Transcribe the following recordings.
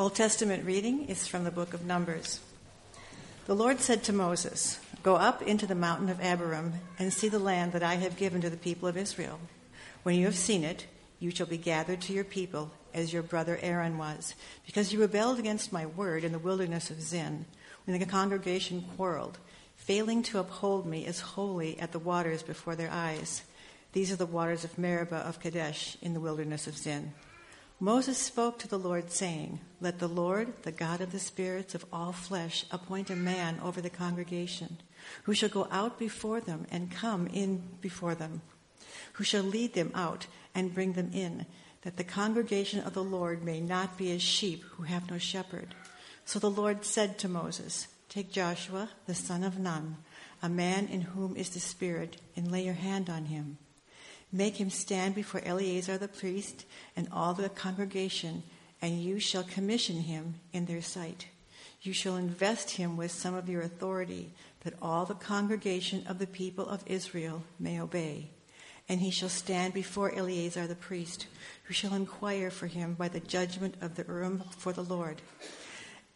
Old Testament reading is from the book of Numbers. The Lord said to Moses, Go up into the mountain of Abarim and see the land that I have given to the people of Israel. When you have seen it, you shall be gathered to your people as your brother Aaron was, because you rebelled against my word in the wilderness of Zin, when the congregation quarreled, failing to uphold me as holy at the waters before their eyes. These are the waters of Meribah of Kadesh in the wilderness of Zin. Moses spoke to the Lord, saying, Let the Lord, the God of the spirits of all flesh, appoint a man over the congregation, who shall go out before them and come in before them, who shall lead them out and bring them in, that the congregation of the Lord may not be as sheep who have no shepherd. So the Lord said to Moses, Take Joshua, the son of Nun, a man in whom is the Spirit, and lay your hand on him Make him stand before Eleazar the priest and all the congregation, and you shall commission him in their sight. You shall invest him with some of your authority, that all the congregation of the people of Israel may obey. And he shall stand before Eleazar the priest, who shall inquire for him by the judgment of the Urim for the Lord.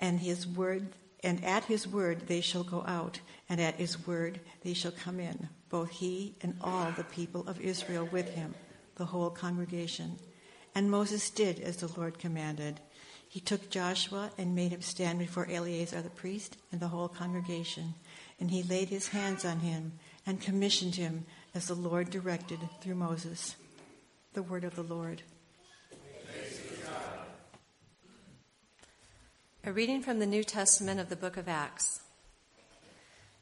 And his word and at his word they shall go out, and at his word they shall come in, both he and all the people of Israel with him, the whole congregation. And Moses did as the Lord commanded. He took Joshua and made him stand before Eleazar the priest and the whole congregation. And he laid his hands on him and commissioned him as the Lord directed through Moses. The word of the Lord. A reading from the New Testament of the book of Acts.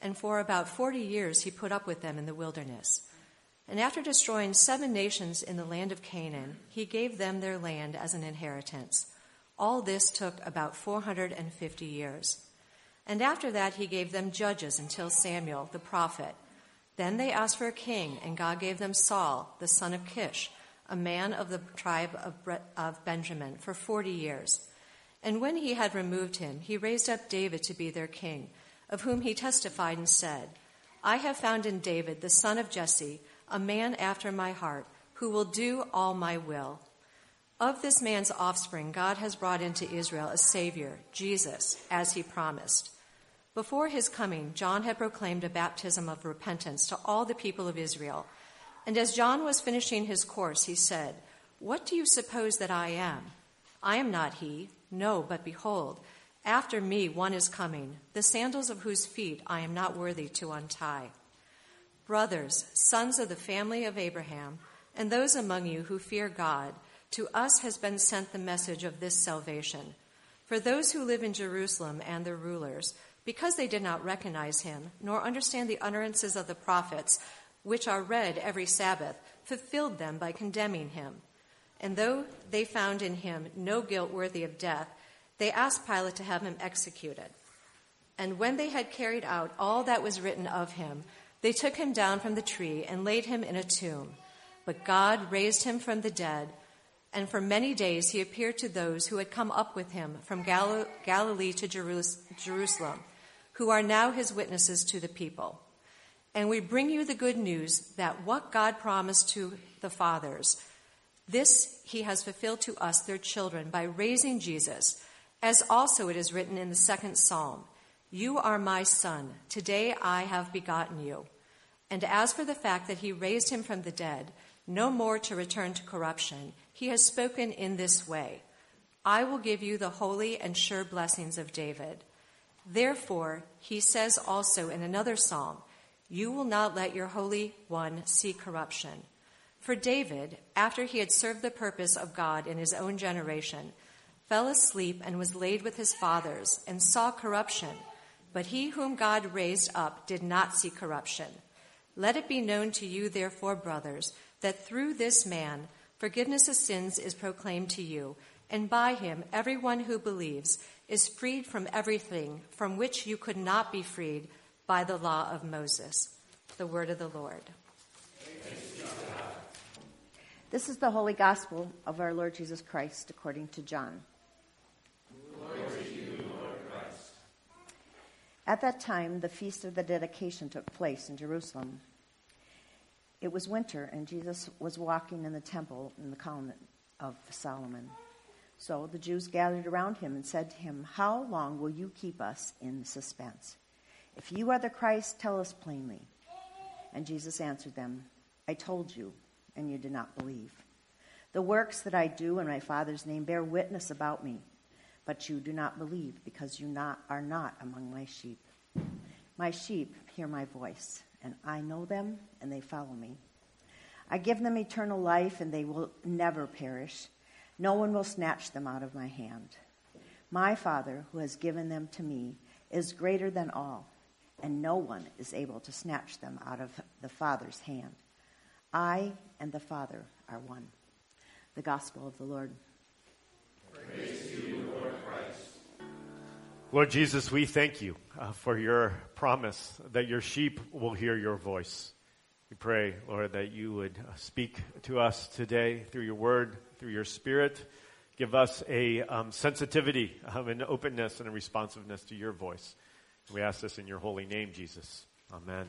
And for about forty years he put up with them in the wilderness. And after destroying seven nations in the land of Canaan, he gave them their land as an inheritance. All this took about 450 years. And after that he gave them judges until Samuel, the prophet. Then they asked for a king, and God gave them Saul, the son of Kish, a man of the tribe of, of Benjamin, for forty years. And when he had removed him, he raised up David to be their king, of whom he testified and said, I have found in David, the son of Jesse, a man after my heart, who will do all my will. Of this man's offspring, God has brought into Israel a Savior, Jesus, as he promised. Before his coming, John had proclaimed a baptism of repentance to all the people of Israel. And as John was finishing his course, he said, What do you suppose that I am? I am not he. No, but behold, after me one is coming, the sandals of whose feet I am not worthy to untie. Brothers, sons of the family of Abraham, and those among you who fear God, to us has been sent the message of this salvation. For those who live in Jerusalem and their rulers, because they did not recognize him, nor understand the utterances of the prophets, which are read every Sabbath, fulfilled them by condemning him. And though they found in him no guilt worthy of death, they asked Pilate to have him executed. And when they had carried out all that was written of him, they took him down from the tree and laid him in a tomb. But God raised him from the dead, and for many days he appeared to those who had come up with him from Galilee to Jerusalem who are now his witnesses to the people. And we bring you the good news that what God promised to the fathers, this he has fulfilled to us, their children, by raising Jesus, as also it is written in the second psalm You are my son, today I have begotten you. And as for the fact that he raised him from the dead, no more to return to corruption, he has spoken in this way I will give you the holy and sure blessings of David. Therefore, he says also in another psalm, You will not let your Holy One see corruption. For David, after he had served the purpose of God in his own generation, fell asleep and was laid with his fathers, and saw corruption. But he whom God raised up did not see corruption. Let it be known to you, therefore, brothers, that through this man forgiveness of sins is proclaimed to you and by him everyone who believes is freed from everything from which you could not be freed by the law of Moses. The word of the Lord. This is the holy gospel of our Lord Jesus Christ according to John. At that time, the feast of the dedication took place in Jerusalem. It was winter, and Jesus was walking in the temple in the colonnade of Solomon. So the Jews gathered around him and said to him, How long will you keep us in suspense? If you are the Christ, tell us plainly. And Jesus answered them, I told you, and you did not believe. The works that I do in my Father's name bear witness about me, but you do not believe because you not, are not among my sheep. My sheep hear my voice, and I know them, and they follow me. I give them eternal life, and they will never perish no one will snatch them out of my hand. My Father, who has given them to me, is greater than all, and no one is able to snatch them out of the Father's hand. I and the Father are one. The Gospel of the Lord. Praise. Lord Jesus, we thank you uh, for your promise that your sheep will hear your voice. We pray, Lord, that you would uh, speak to us today through your word through your Spirit. Give us a um, sensitivity, um, an openness, and a responsiveness to your voice. We ask this in your holy name, Jesus. Amen.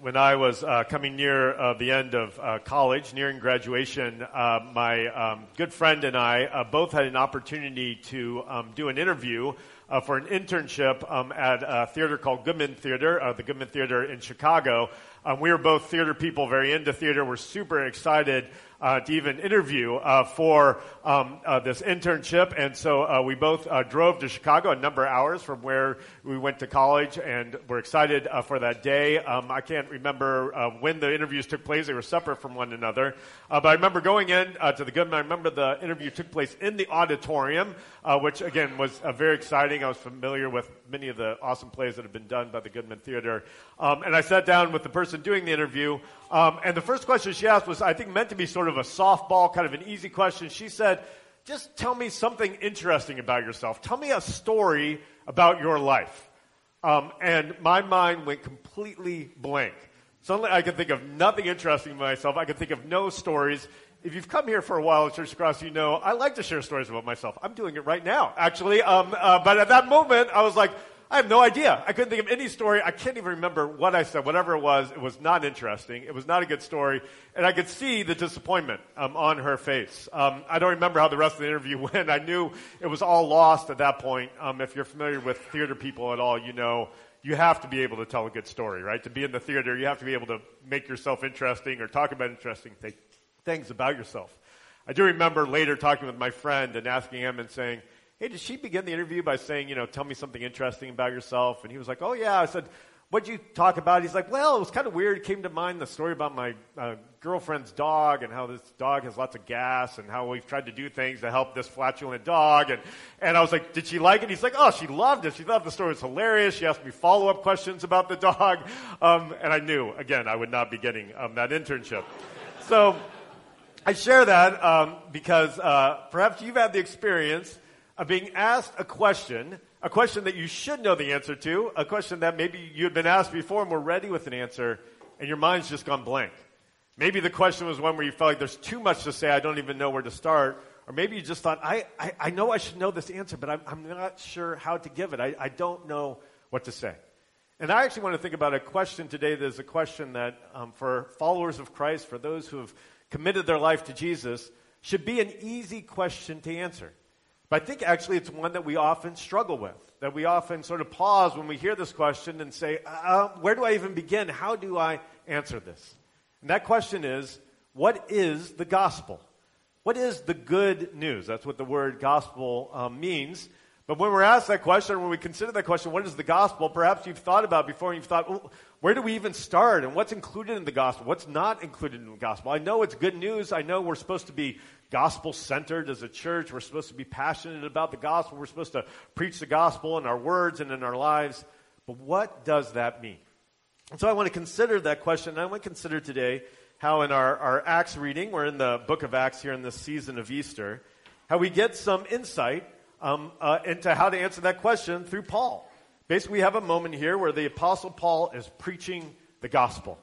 When I was uh, coming near uh, the end of uh, college, nearing graduation, uh, my um, good friend and I uh, both had an opportunity to um, do an interview uh, for an internship um, at a theater called Goodman Theater, the Goodman Theater in Chicago. Um, we are both theater people, very into theater. We're super excited uh, to even interview uh, for um, uh, this internship. And so uh, we both uh, drove to Chicago a number of hours from where we went to college, and we're excited uh, for that day. Um, I can't remember when the interviews took place; they were separate from one another. but I remember going in to the Goodman. I remember the interview took place in the auditorium, which again was very exciting. I was familiar with many of the awesome plays that have been done by the Goodman Theater, um, and I sat down with the person doing the interview. Um, and the first question she asked was, I think, meant to be sort of a softball, kind of an easy question. She said, Just tell me something interesting about yourself. Tell me a story about your life. Um, and my mind went completely blank. Suddenly, I could think of nothing interesting about myself. I could think of no stories. If you've come here for a while at Church Cross, you know I like to share stories about myself. I'm doing it right now, actually. Um, uh, but at that moment, I was like, I have no idea. I couldn't think of any story. I can't even remember what I said. Whatever it was, it was not interesting. It was not a good story. And I could see the disappointment um, on her face. Um, I don't remember how the rest of the interview went. I knew it was all lost at that point. Um, if you're familiar with theater people at all, you know you have to be able to tell a good story, right? To be in the theater, you have to be able to make yourself interesting or talk about interesting th- things about yourself. I do remember later talking with my friend and asking him and saying, hey, did she begin the interview by saying, you know, tell me something interesting about yourself? And he was like, oh, yeah. I said, what'd you talk about? He's like, well, it was kind of weird. It came to mind the story about my uh, girlfriend's dog and how this dog has lots of gas and how we've tried to do things to help this flatulent dog. And, and I was like, did she like it? He's like, oh, she loved it. She thought the story was hilarious. She asked me follow up questions about the dog. Um, and I knew, again, I would not be getting um, that internship. So I share that um, because uh, perhaps you've had the experience of being asked a question, a question that you should know the answer to, a question that maybe you had been asked before and were ready with an answer, and your mind's just gone blank. Maybe the question was one where you felt like there's too much to say, I don't even know where to start. Or maybe you just thought, I, I, I know I should know this answer, but I'm, I'm not sure how to give it. I, I don't know what to say. And I actually want to think about a question today that is a question that, um, for followers of Christ, for those who have committed their life to Jesus, should be an easy question to answer. But I think actually it's one that we often struggle with, that we often sort of pause when we hear this question and say, uh, where do I even begin? How do I answer this? And that question is, what is the gospel? What is the good news? That's what the word gospel um, means. But when we're asked that question, when we consider that question, what is the gospel? Perhaps you've thought about before and you've thought, well, where do we even start? And what's included in the gospel? What's not included in the gospel? I know it's good news. I know we're supposed to be gospel centered as a church. We're supposed to be passionate about the gospel. We're supposed to preach the gospel in our words and in our lives. But what does that mean? And so I want to consider that question, and I want to consider today how in our, our Acts reading, we're in the book of Acts here in this season of Easter, how we get some insight um, uh, into how to answer that question through Paul. Basically, we have a moment here where the Apostle Paul is preaching the gospel.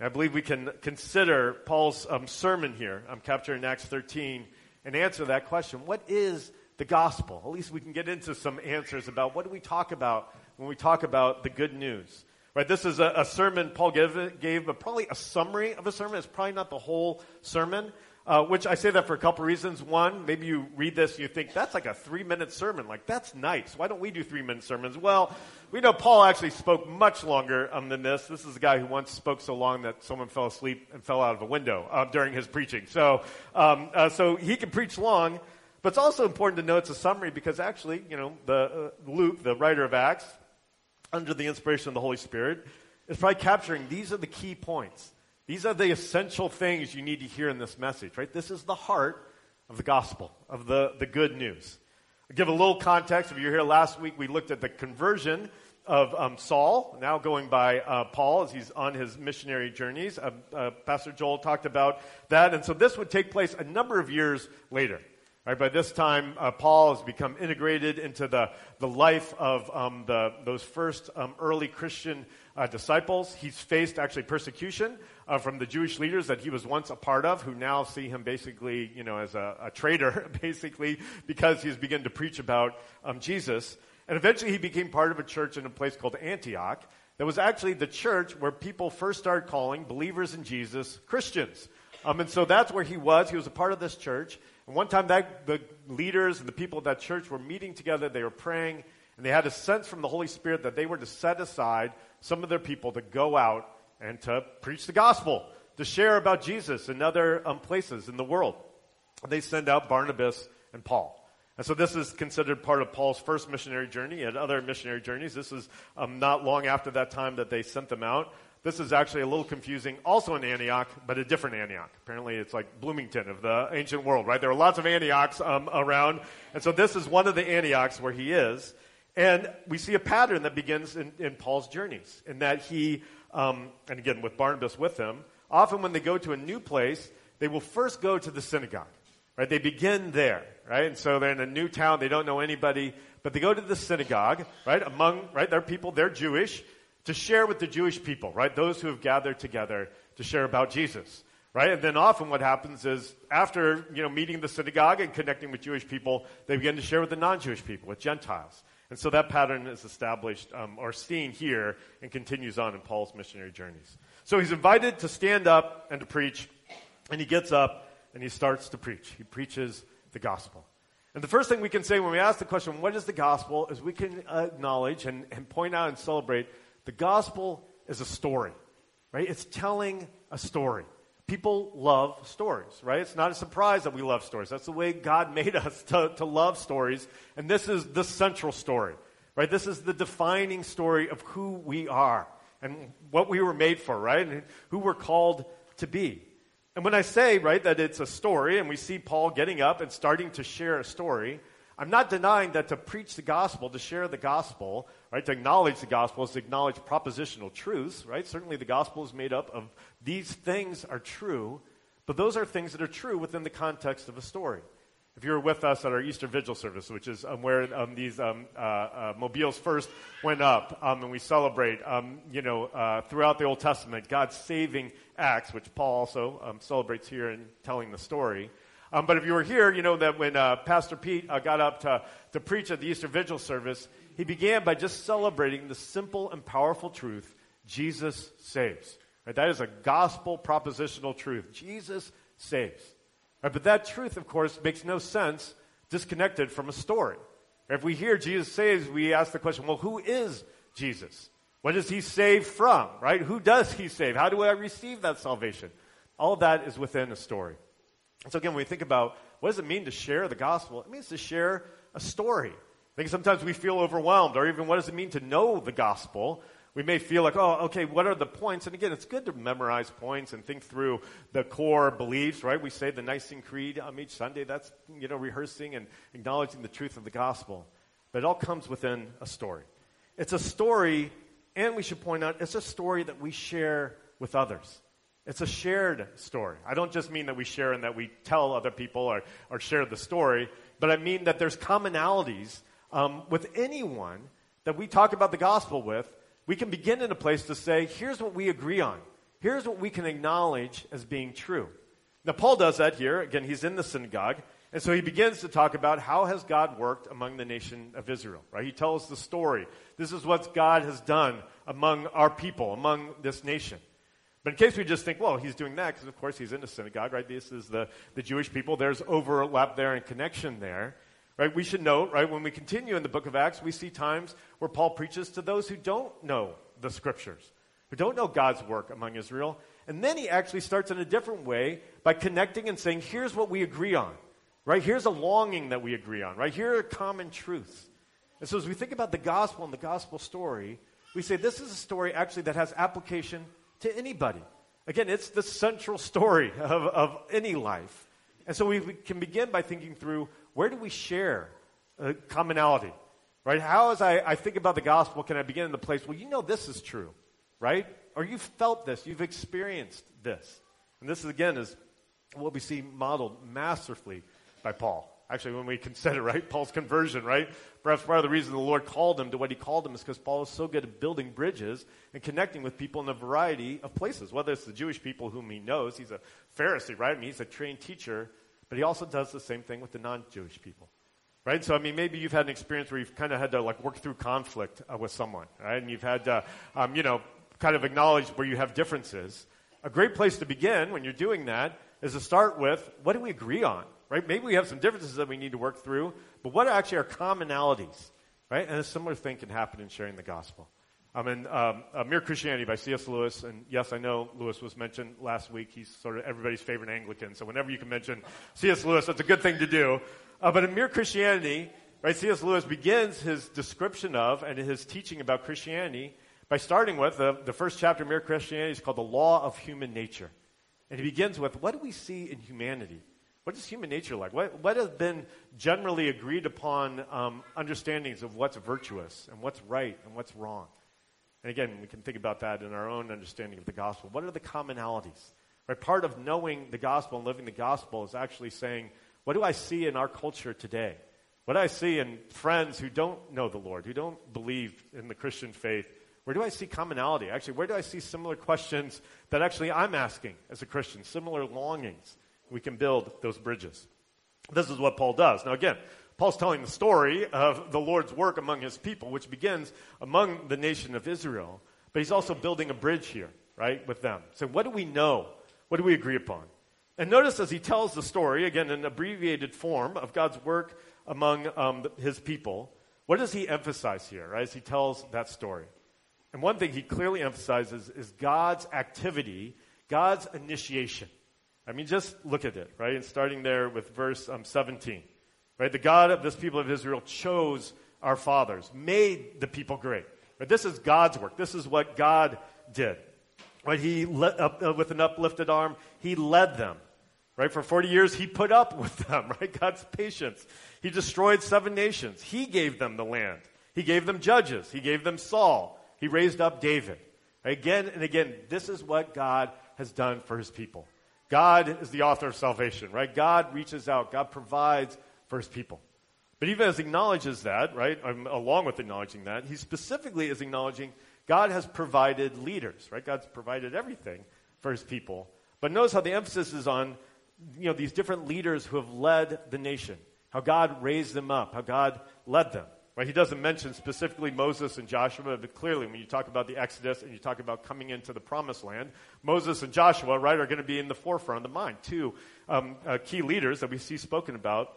I believe we can consider Paul's um, sermon here, um, captured in Acts 13, and answer that question. What is the gospel? At least we can get into some answers about what do we talk about when we talk about the good news. Right, this is a, a sermon Paul gave, gave, but probably a summary of a sermon. It's probably not the whole sermon. Uh, which I say that for a couple reasons. One, maybe you read this and you think that's like a three minute sermon. Like that's nice. Why don't we do three minute sermons? Well, we know Paul actually spoke much longer um, than this. This is a guy who once spoke so long that someone fell asleep and fell out of a window uh, during his preaching. So, um, uh, so he can preach long. But it's also important to know it's a summary because actually, you know, the uh, Luke, the writer of Acts, under the inspiration of the Holy Spirit, is probably capturing these are the key points. These are the essential things you need to hear in this message, right? This is the heart of the gospel, of the, the good news. I'll give a little context. If you were here last week, we looked at the conversion of um, Saul, now going by uh, Paul as he's on his missionary journeys. Uh, uh, Pastor Joel talked about that. And so this would take place a number of years later. Right, by this time, uh, Paul has become integrated into the, the life of um, the, those first um, early Christian uh, disciples. He's faced actually persecution uh, from the Jewish leaders that he was once a part of, who now see him basically, you know, as a, a traitor, basically, because he's begun to preach about um, Jesus. And eventually he became part of a church in a place called Antioch that was actually the church where people first started calling believers in Jesus Christians. Um, and so that's where he was. He was a part of this church. And one time that the leaders and the people of that church were meeting together, they were praying, and they had a sense from the Holy Spirit that they were to set aside some of their people to go out and to preach the gospel, to share about Jesus in other um, places in the world. They send out Barnabas and Paul. And so this is considered part of Paul's first missionary journey. and other missionary journeys. This is um, not long after that time that they sent them out. This is actually a little confusing, also in Antioch, but a different Antioch. Apparently, it's like Bloomington of the ancient world, right? There are lots of Antiochs um, around. And so this is one of the Antiochs where he is. And we see a pattern that begins in, in Paul's journeys, in that he, um, and again, with Barnabas with him, often when they go to a new place, they will first go to the synagogue, right? They begin there, right? And so they're in a new town, they don't know anybody, but they go to the synagogue, right? Among, right, they're people, they're Jewish to share with the Jewish people, right? Those who have gathered together to share about Jesus, right? And then often what happens is after, you know, meeting the synagogue and connecting with Jewish people, they begin to share with the non-Jewish people, with Gentiles. And so that pattern is established um, or seen here and continues on in Paul's missionary journeys. So he's invited to stand up and to preach, and he gets up and he starts to preach. He preaches the gospel. And the first thing we can say when we ask the question, what is the gospel, is we can acknowledge and, and point out and celebrate the gospel is a story, right? It's telling a story. People love stories, right? It's not a surprise that we love stories. That's the way God made us to, to love stories. And this is the central story, right? This is the defining story of who we are and what we were made for, right? And who we're called to be. And when I say, right, that it's a story and we see Paul getting up and starting to share a story, I'm not denying that to preach the gospel, to share the gospel, right, to acknowledge the gospel is to acknowledge propositional truths, right? Certainly the gospel is made up of these things are true, but those are things that are true within the context of a story. If you were with us at our Easter Vigil service, which is um, where um, these um, uh, uh, mobiles first went up, um, and we celebrate, um, you know, uh, throughout the Old Testament, God's saving acts, which Paul also um, celebrates here in telling the story. Um, but if you were here, you know that when uh, Pastor Pete uh, got up to, to preach at the Easter Vigil service, he began by just celebrating the simple and powerful truth Jesus saves. Right? That is a gospel propositional truth. Jesus saves. Right? But that truth, of course, makes no sense disconnected from a story. If we hear Jesus saves, we ask the question well, who is Jesus? What does he save from? Right? Who does he save? How do I receive that salvation? All of that is within a story. So again, when we think about what does it mean to share the gospel, it means to share a story. Think sometimes we feel overwhelmed, or even what does it mean to know the gospel? We may feel like, oh, okay, what are the points? And again, it's good to memorize points and think through the core beliefs, right? We say the Nicene Creed um, each Sunday. That's, you know, rehearsing and acknowledging the truth of the gospel. But it all comes within a story. It's a story, and we should point out, it's a story that we share with others. It's a shared story. I don't just mean that we share and that we tell other people or, or share the story, but I mean that there's commonalities um, with anyone that we talk about the gospel with. We can begin in a place to say, here's what we agree on. Here's what we can acknowledge as being true. Now, Paul does that here. Again, he's in the synagogue. And so he begins to talk about how has God worked among the nation of Israel, right? He tells the story. This is what God has done among our people, among this nation. But in case we just think, well, he's doing that because, of course, he's in the synagogue, right? This is the, the Jewish people. There's overlap there and connection there, right? We should note, right, when we continue in the book of Acts, we see times where Paul preaches to those who don't know the scriptures, who don't know God's work among Israel. And then he actually starts in a different way by connecting and saying, here's what we agree on, right? Here's a longing that we agree on, right? Here are common truths. And so as we think about the gospel and the gospel story, we say this is a story actually that has application to anybody. Again, it's the central story of, of any life. And so we, we can begin by thinking through where do we share uh, commonality? Right? How, as I, I think about the gospel, can I begin in the place, well, you know this is true, right? Or you've felt this, you've experienced this. And this, again, is what we see modeled masterfully by Paul. Actually, when we consider, right, Paul's conversion, right? Perhaps part of the reason the Lord called him to what he called him is because Paul is so good at building bridges and connecting with people in a variety of places, whether it's the Jewish people whom he knows. He's a Pharisee, right? I mean, he's a trained teacher, but he also does the same thing with the non Jewish people. Right? So, I mean, maybe you've had an experience where you've kind of had to, like, work through conflict uh, with someone, right? And you've had to, um, you know, kind of acknowledge where you have differences. A great place to begin when you're doing that is to start with what do we agree on? right? Maybe we have some differences that we need to work through, but what actually are commonalities, right? And a similar thing can happen in sharing the gospel. I'm in um, Mere Christianity by C.S. Lewis, and yes, I know Lewis was mentioned last week. He's sort of everybody's favorite Anglican, so whenever you can mention C.S. Lewis, that's a good thing to do. Uh, but in Mere Christianity, right, C.S. Lewis begins his description of and his teaching about Christianity by starting with uh, the first chapter of Mere Christianity is called The Law of Human Nature. And he begins with what do we see in humanity? What is human nature like? What, what have been generally agreed upon um, understandings of what's virtuous and what's right and what's wrong? And again, we can think about that in our own understanding of the gospel. What are the commonalities? Right? Part of knowing the gospel and living the gospel is actually saying, what do I see in our culture today? What do I see in friends who don't know the Lord, who don't believe in the Christian faith? Where do I see commonality? Actually, where do I see similar questions that actually I'm asking as a Christian, similar longings? we can build those bridges. This is what Paul does. Now, again, Paul's telling the story of the Lord's work among his people, which begins among the nation of Israel, but he's also building a bridge here, right, with them. So, what do we know? What do we agree upon? And notice as he tells the story, again, in abbreviated form of God's work among um, his people, what does he emphasize here, right, as he tells that story? And one thing he clearly emphasizes is God's activity, God's initiation. I mean, just look at it, right? And starting there with verse um, 17, right? The God of this people of Israel chose our fathers, made the people great. Right? This is God's work. This is what God did. Right? He up, uh, with an uplifted arm, he led them. Right? For 40 years, he put up with them, right? God's patience. He destroyed seven nations. He gave them the land. He gave them judges. He gave them Saul. He raised up David. Again and again, this is what God has done for his people. God is the author of salvation, right? God reaches out, God provides for his people. But even as acknowledges that, right, um, along with acknowledging that, he specifically is acknowledging God has provided leaders, right? God's provided everything for his people. But notice how the emphasis is on, you know, these different leaders who have led the nation, how God raised them up, how God led them. Right? He doesn't mention specifically Moses and Joshua, but clearly when you talk about the Exodus and you talk about coming into the promised land, Moses and Joshua, right, are going to be in the forefront of the mind. Two um, uh, key leaders that we see spoken about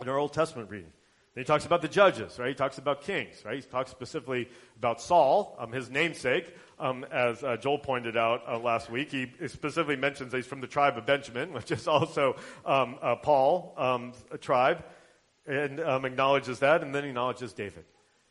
in our Old Testament reading. Then he talks about the judges, right? He talks about kings, right? He talks specifically about Saul, um, his namesake, um, as uh, Joel pointed out uh, last week. He specifically mentions he's from the tribe of Benjamin, which is also um, uh, Paul's um, tribe and um, acknowledges that, and then acknowledges David.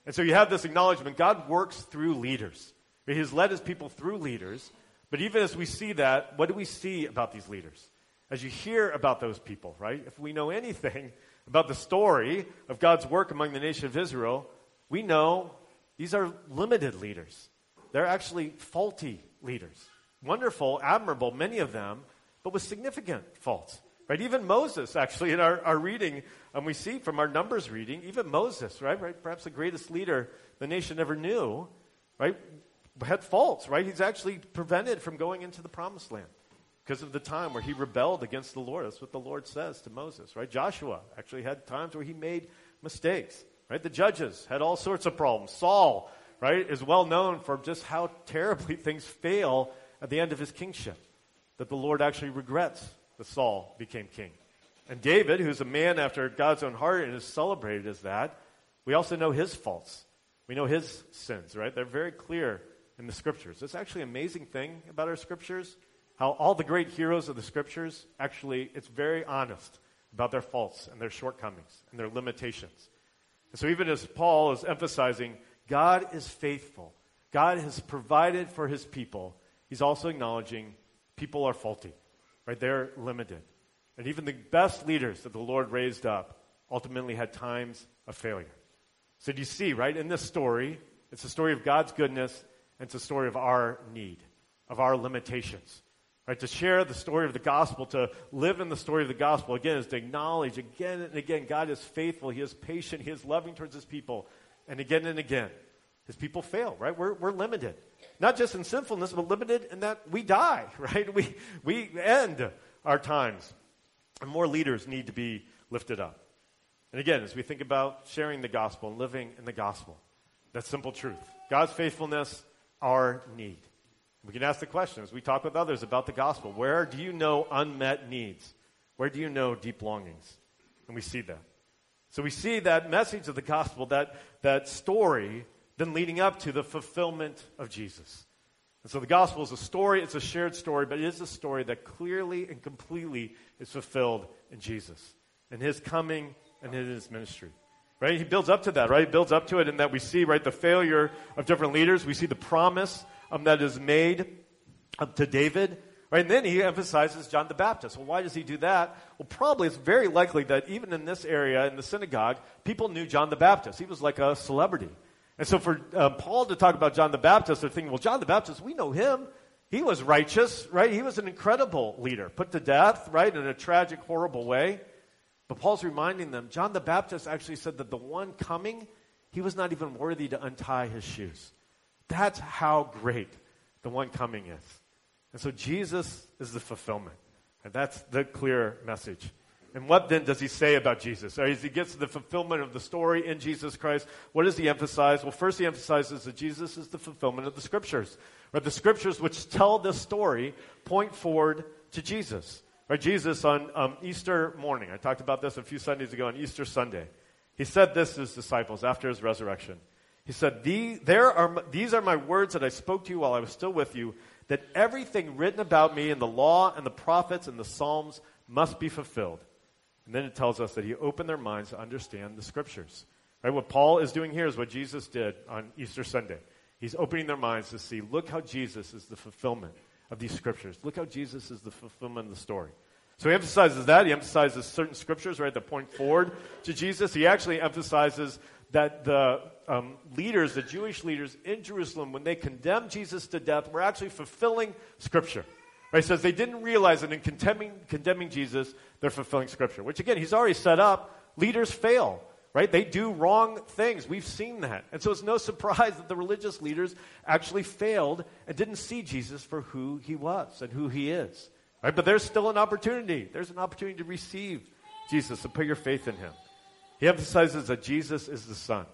And so you have this acknowledgement God works through leaders. He has led his people through leaders. But even as we see that, what do we see about these leaders? As you hear about those people, right? If we know anything about the story of God's work among the nation of Israel, we know these are limited leaders. They're actually faulty leaders. wonderful, admirable, many of them, but with significant faults. Right? Even Moses, actually, in our, our reading, and we see from our Numbers reading, even Moses, right? right? Perhaps the greatest leader the nation ever knew, right? Had faults, right? He's actually prevented from going into the promised land because of the time where he rebelled against the Lord. That's what the Lord says to Moses, right? Joshua actually had times where he made mistakes, right? The judges had all sorts of problems. Saul, right, is well known for just how terribly things fail at the end of his kingship, that the Lord actually regrets that Saul became king. And David, who's a man after God's own heart and is celebrated as that, we also know his faults. We know his sins, right? They're very clear in the scriptures. It's actually an amazing thing about our scriptures, how all the great heroes of the scriptures actually, it's very honest about their faults and their shortcomings and their limitations. And so even as Paul is emphasizing, God is faithful. God has provided for his people. He's also acknowledging people are faulty, right? They're limited. And even the best leaders that the Lord raised up ultimately had times of failure. So do you see, right, in this story, it's a story of God's goodness and it's a story of our need, of our limitations. Right, to share the story of the gospel, to live in the story of the gospel, again, is to acknowledge again and again God is faithful, He is patient, He is loving towards His people. And again and again, His people fail, right? We're, we're limited. Not just in sinfulness, but limited in that we die, right? We, we end our times. And more leaders need to be lifted up. And again, as we think about sharing the gospel and living in the gospel, that simple truth God's faithfulness, our need. We can ask the question as we talk with others about the gospel where do you know unmet needs? Where do you know deep longings? And we see that. So we see that message of the gospel, that, that story, then leading up to the fulfillment of Jesus. And so the gospel is a story, it's a shared story, but it is a story that clearly and completely is fulfilled in Jesus and his coming and in his ministry. Right? He builds up to that, right? He builds up to it in that we see, right, the failure of different leaders. We see the promise um, that is made to David. Right? And then he emphasizes John the Baptist. Well, why does he do that? Well, probably it's very likely that even in this area, in the synagogue, people knew John the Baptist. He was like a celebrity. And so for um, Paul to talk about John the Baptist, they're thinking, well, John the Baptist, we know him. He was righteous, right? He was an incredible leader, put to death, right, in a tragic, horrible way. But Paul's reminding them John the Baptist actually said that the one coming, he was not even worthy to untie his shoes. That's how great the one coming is. And so Jesus is the fulfillment. And that's the clear message. And what then does he say about Jesus? As he gets to the fulfillment of the story in Jesus Christ, what does he emphasize? Well, first he emphasizes that Jesus is the fulfillment of the scriptures. Right? The scriptures which tell this story point forward to Jesus. Right? Jesus on um, Easter morning, I talked about this a few Sundays ago on Easter Sunday. He said this to his disciples after his resurrection. He said, there are, These are my words that I spoke to you while I was still with you, that everything written about me in the law and the prophets and the Psalms must be fulfilled. And then it tells us that he opened their minds to understand the scriptures. Right? What Paul is doing here is what Jesus did on Easter Sunday. He's opening their minds to see, look how Jesus is the fulfillment of these scriptures. Look how Jesus is the fulfillment of the story. So he emphasizes that. He emphasizes certain scriptures, right, that point forward to Jesus. He actually emphasizes that the um, leaders, the Jewish leaders in Jerusalem, when they condemned Jesus to death, were actually fulfilling scripture. Right? Says they didn't realize that in condemning, condemning Jesus, they're fulfilling scripture. Which again, he's already set up. Leaders fail right? They do wrong things. We've seen that. And so it's no surprise that the religious leaders actually failed and didn't see Jesus for who he was and who he is. Right? But there's still an opportunity. There's an opportunity to receive Jesus and put your faith in him. He emphasizes that Jesus is the Son.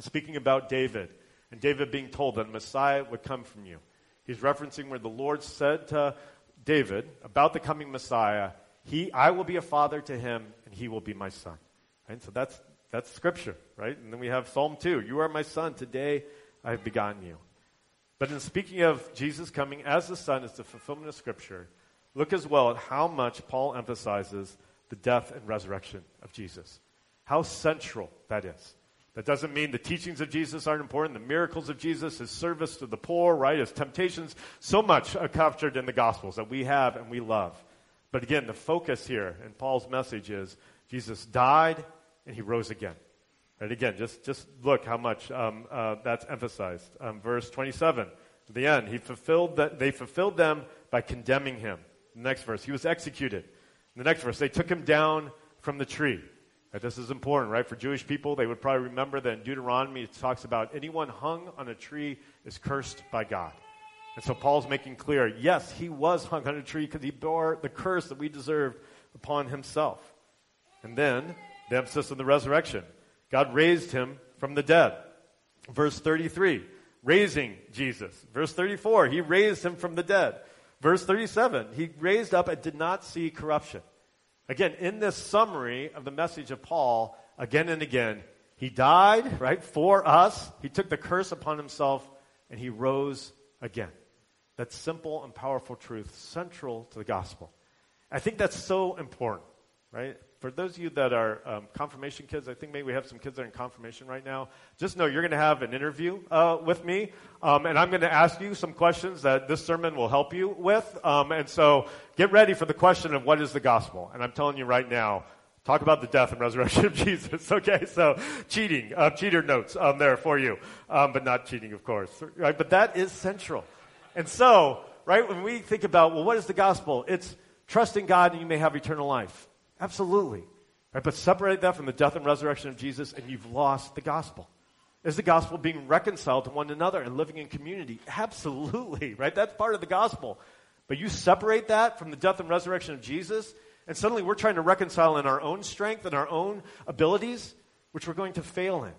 Speaking about David, and David being told that a Messiah would come from you, he's referencing where the Lord said to David about the coming Messiah, he, I will be a father to him, and he will be my son. Right? So that's that's scripture, right? And then we have Psalm 2. You are my son. Today I have begotten you. But in speaking of Jesus coming as the son as the fulfillment of scripture, look as well at how much Paul emphasizes the death and resurrection of Jesus. How central that is. That doesn't mean the teachings of Jesus aren't important, the miracles of Jesus, his service to the poor, right? His temptations, so much are captured in the Gospels that we have and we love. But again, the focus here in Paul's message is Jesus died, and he rose again. And again, just, just look how much um, uh, that's emphasized. Um, verse 27 the end. He fulfilled that, they fulfilled them by condemning him. The next verse, he was executed. The next verse, they took him down from the tree. Right, this is important, right? For Jewish people, they would probably remember that in Deuteronomy it talks about anyone hung on a tree is cursed by God. And so Paul's making clear, yes, he was hung on a tree because he bore the curse that we deserved upon himself. And then the emphasis on the resurrection. God raised him from the dead. Verse 33, raising Jesus. Verse 34, he raised him from the dead. Verse 37, he raised up and did not see corruption. Again, in this summary of the message of Paul, again and again, he died, right, for us. He took the curse upon himself and he rose again. That simple and powerful truth, central to the gospel. I think that's so important, right? For those of you that are um, confirmation kids, I think maybe we have some kids that are in confirmation right now. Just know you're going to have an interview uh, with me, um, and I'm going to ask you some questions that this sermon will help you with. Um, and so get ready for the question of what is the gospel. And I'm telling you right now, talk about the death and resurrection of Jesus. Okay, so cheating, uh, cheater notes um, there for you, um, but not cheating, of course. Right, but that is central. And so, right, when we think about well, what is the gospel? It's trusting God and you may have eternal life. Absolutely. Right? But separate that from the death and resurrection of Jesus, and you've lost the gospel. Is the gospel being reconciled to one another and living in community? Absolutely, right? That's part of the gospel. But you separate that from the death and resurrection of Jesus, and suddenly we're trying to reconcile in our own strength and our own abilities, which we're going to fail in.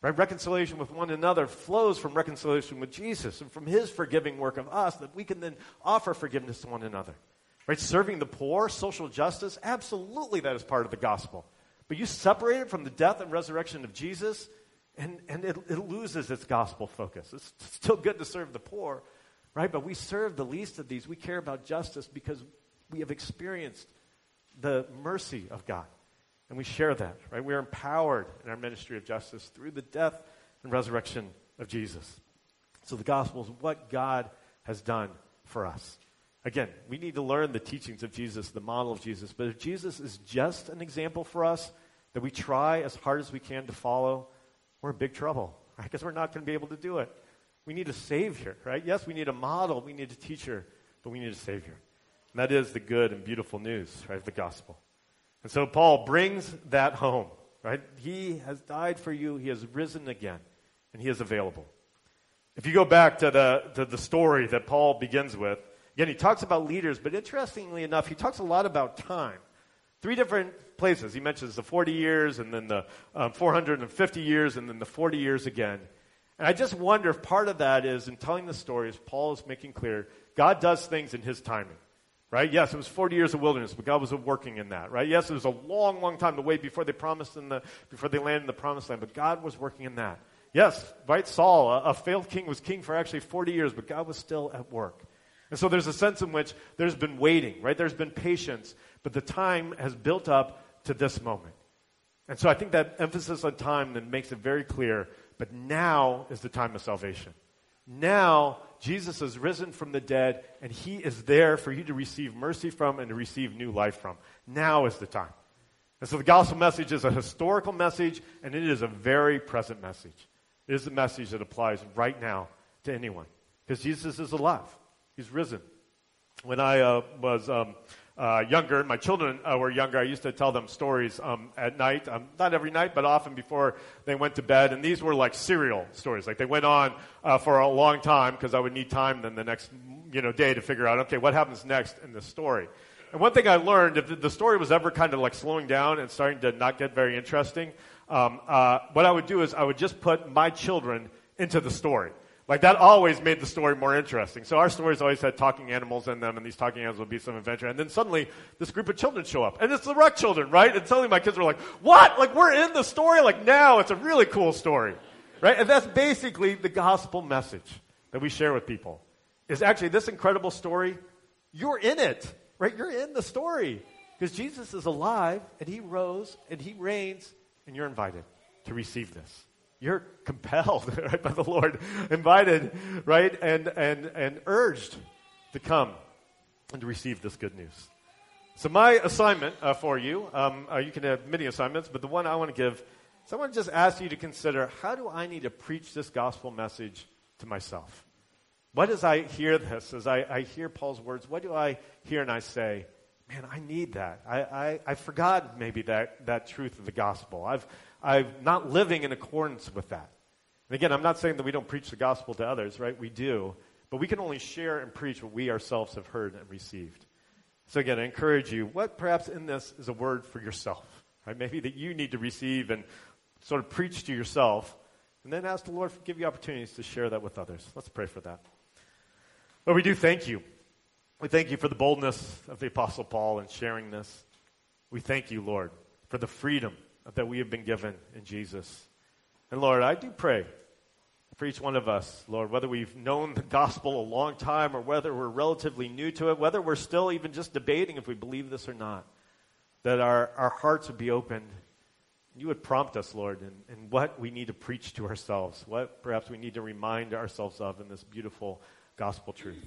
Right? Reconciliation with one another flows from reconciliation with Jesus and from his forgiving work of us that we can then offer forgiveness to one another. Right? Serving the poor, social justice, absolutely that is part of the gospel. But you separate it from the death and resurrection of Jesus, and, and it, it loses its gospel focus. It's still good to serve the poor, right? But we serve the least of these. We care about justice because we have experienced the mercy of God. And we share that, right? We are empowered in our ministry of justice through the death and resurrection of Jesus. So the gospel is what God has done for us. Again, we need to learn the teachings of Jesus, the model of Jesus. But if Jesus is just an example for us that we try as hard as we can to follow, we're in big trouble, right? Because we're not going to be able to do it. We need a Savior, right? Yes, we need a model, we need a teacher, but we need a Savior. And that is the good and beautiful news, right, of the gospel. And so Paul brings that home, right? He has died for you, he has risen again, and he is available. If you go back to the, to the story that Paul begins with, Again, he talks about leaders, but interestingly enough, he talks a lot about time. Three different places. He mentions the 40 years, and then the um, 450 years, and then the 40 years again. And I just wonder if part of that is in telling the stories, Paul is making clear God does things in his timing. Right? Yes, it was 40 years of wilderness, but God was working in that. Right? Yes, it was a long, long time to wait before they promised in the, before they landed in the promised land, but God was working in that. Yes, right? Saul, a, a failed king, was king for actually 40 years, but God was still at work. And so there's a sense in which there's been waiting, right? There's been patience, but the time has built up to this moment. And so I think that emphasis on time then makes it very clear, but now is the time of salvation. Now, Jesus has risen from the dead, and he is there for you to receive mercy from and to receive new life from. Now is the time. And so the gospel message is a historical message, and it is a very present message. It is a message that applies right now to anyone, because Jesus is alive. He's risen. When I uh, was um, uh, younger, my children uh, were younger, I used to tell them stories um, at night. Um, not every night, but often before they went to bed. And these were like serial stories. Like they went on uh, for a long time because I would need time then the next you know, day to figure out, okay, what happens next in this story. And one thing I learned, if the story was ever kind of like slowing down and starting to not get very interesting, um, uh, what I would do is I would just put my children into the story. Like that always made the story more interesting. So our stories always had talking animals in them, and these talking animals would be some adventure. And then suddenly, this group of children show up, and it's the Ruck children, right? And suddenly, my kids were like, "What? Like we're in the story? Like now, it's a really cool story, right?" And that's basically the gospel message that we share with people. Is actually this incredible story. You're in it, right? You're in the story because Jesus is alive, and He rose, and He reigns, and you're invited to receive this you're compelled right, by the Lord, invited, right, and, and, and urged to come and to receive this good news. So, my assignment uh, for you, um, uh, you can have many assignments, but the one I want to give is I want to just ask you to consider how do I need to preach this gospel message to myself? What as I hear this, as I, I hear Paul's words, what do I hear and I say, man, I need that. I, I, I forgot maybe that, that truth of the gospel. I've, I'm not living in accordance with that. And again, I'm not saying that we don't preach the gospel to others, right? We do. But we can only share and preach what we ourselves have heard and received. So again, I encourage you, what perhaps in this is a word for yourself, right? Maybe that you need to receive and sort of preach to yourself, and then ask the Lord to give you opportunities to share that with others. Let's pray for that. Lord, we do thank you. We thank you for the boldness of the Apostle Paul in sharing this. We thank you, Lord, for the freedom that we have been given in Jesus. And Lord, I do pray for each one of us, Lord, whether we've known the gospel a long time or whether we're relatively new to it, whether we're still even just debating if we believe this or not, that our, our hearts would be opened. You would prompt us, Lord, in, in what we need to preach to ourselves, what perhaps we need to remind ourselves of in this beautiful gospel truth.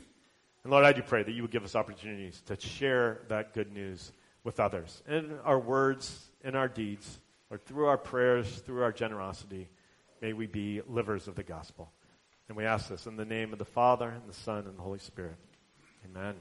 And Lord, I do pray that you would give us opportunities to share that good news with others in our words, in our deeds, or through our prayers, through our generosity. May we be livers of the gospel. And we ask this in the name of the Father, and the Son, and the Holy Spirit. Amen.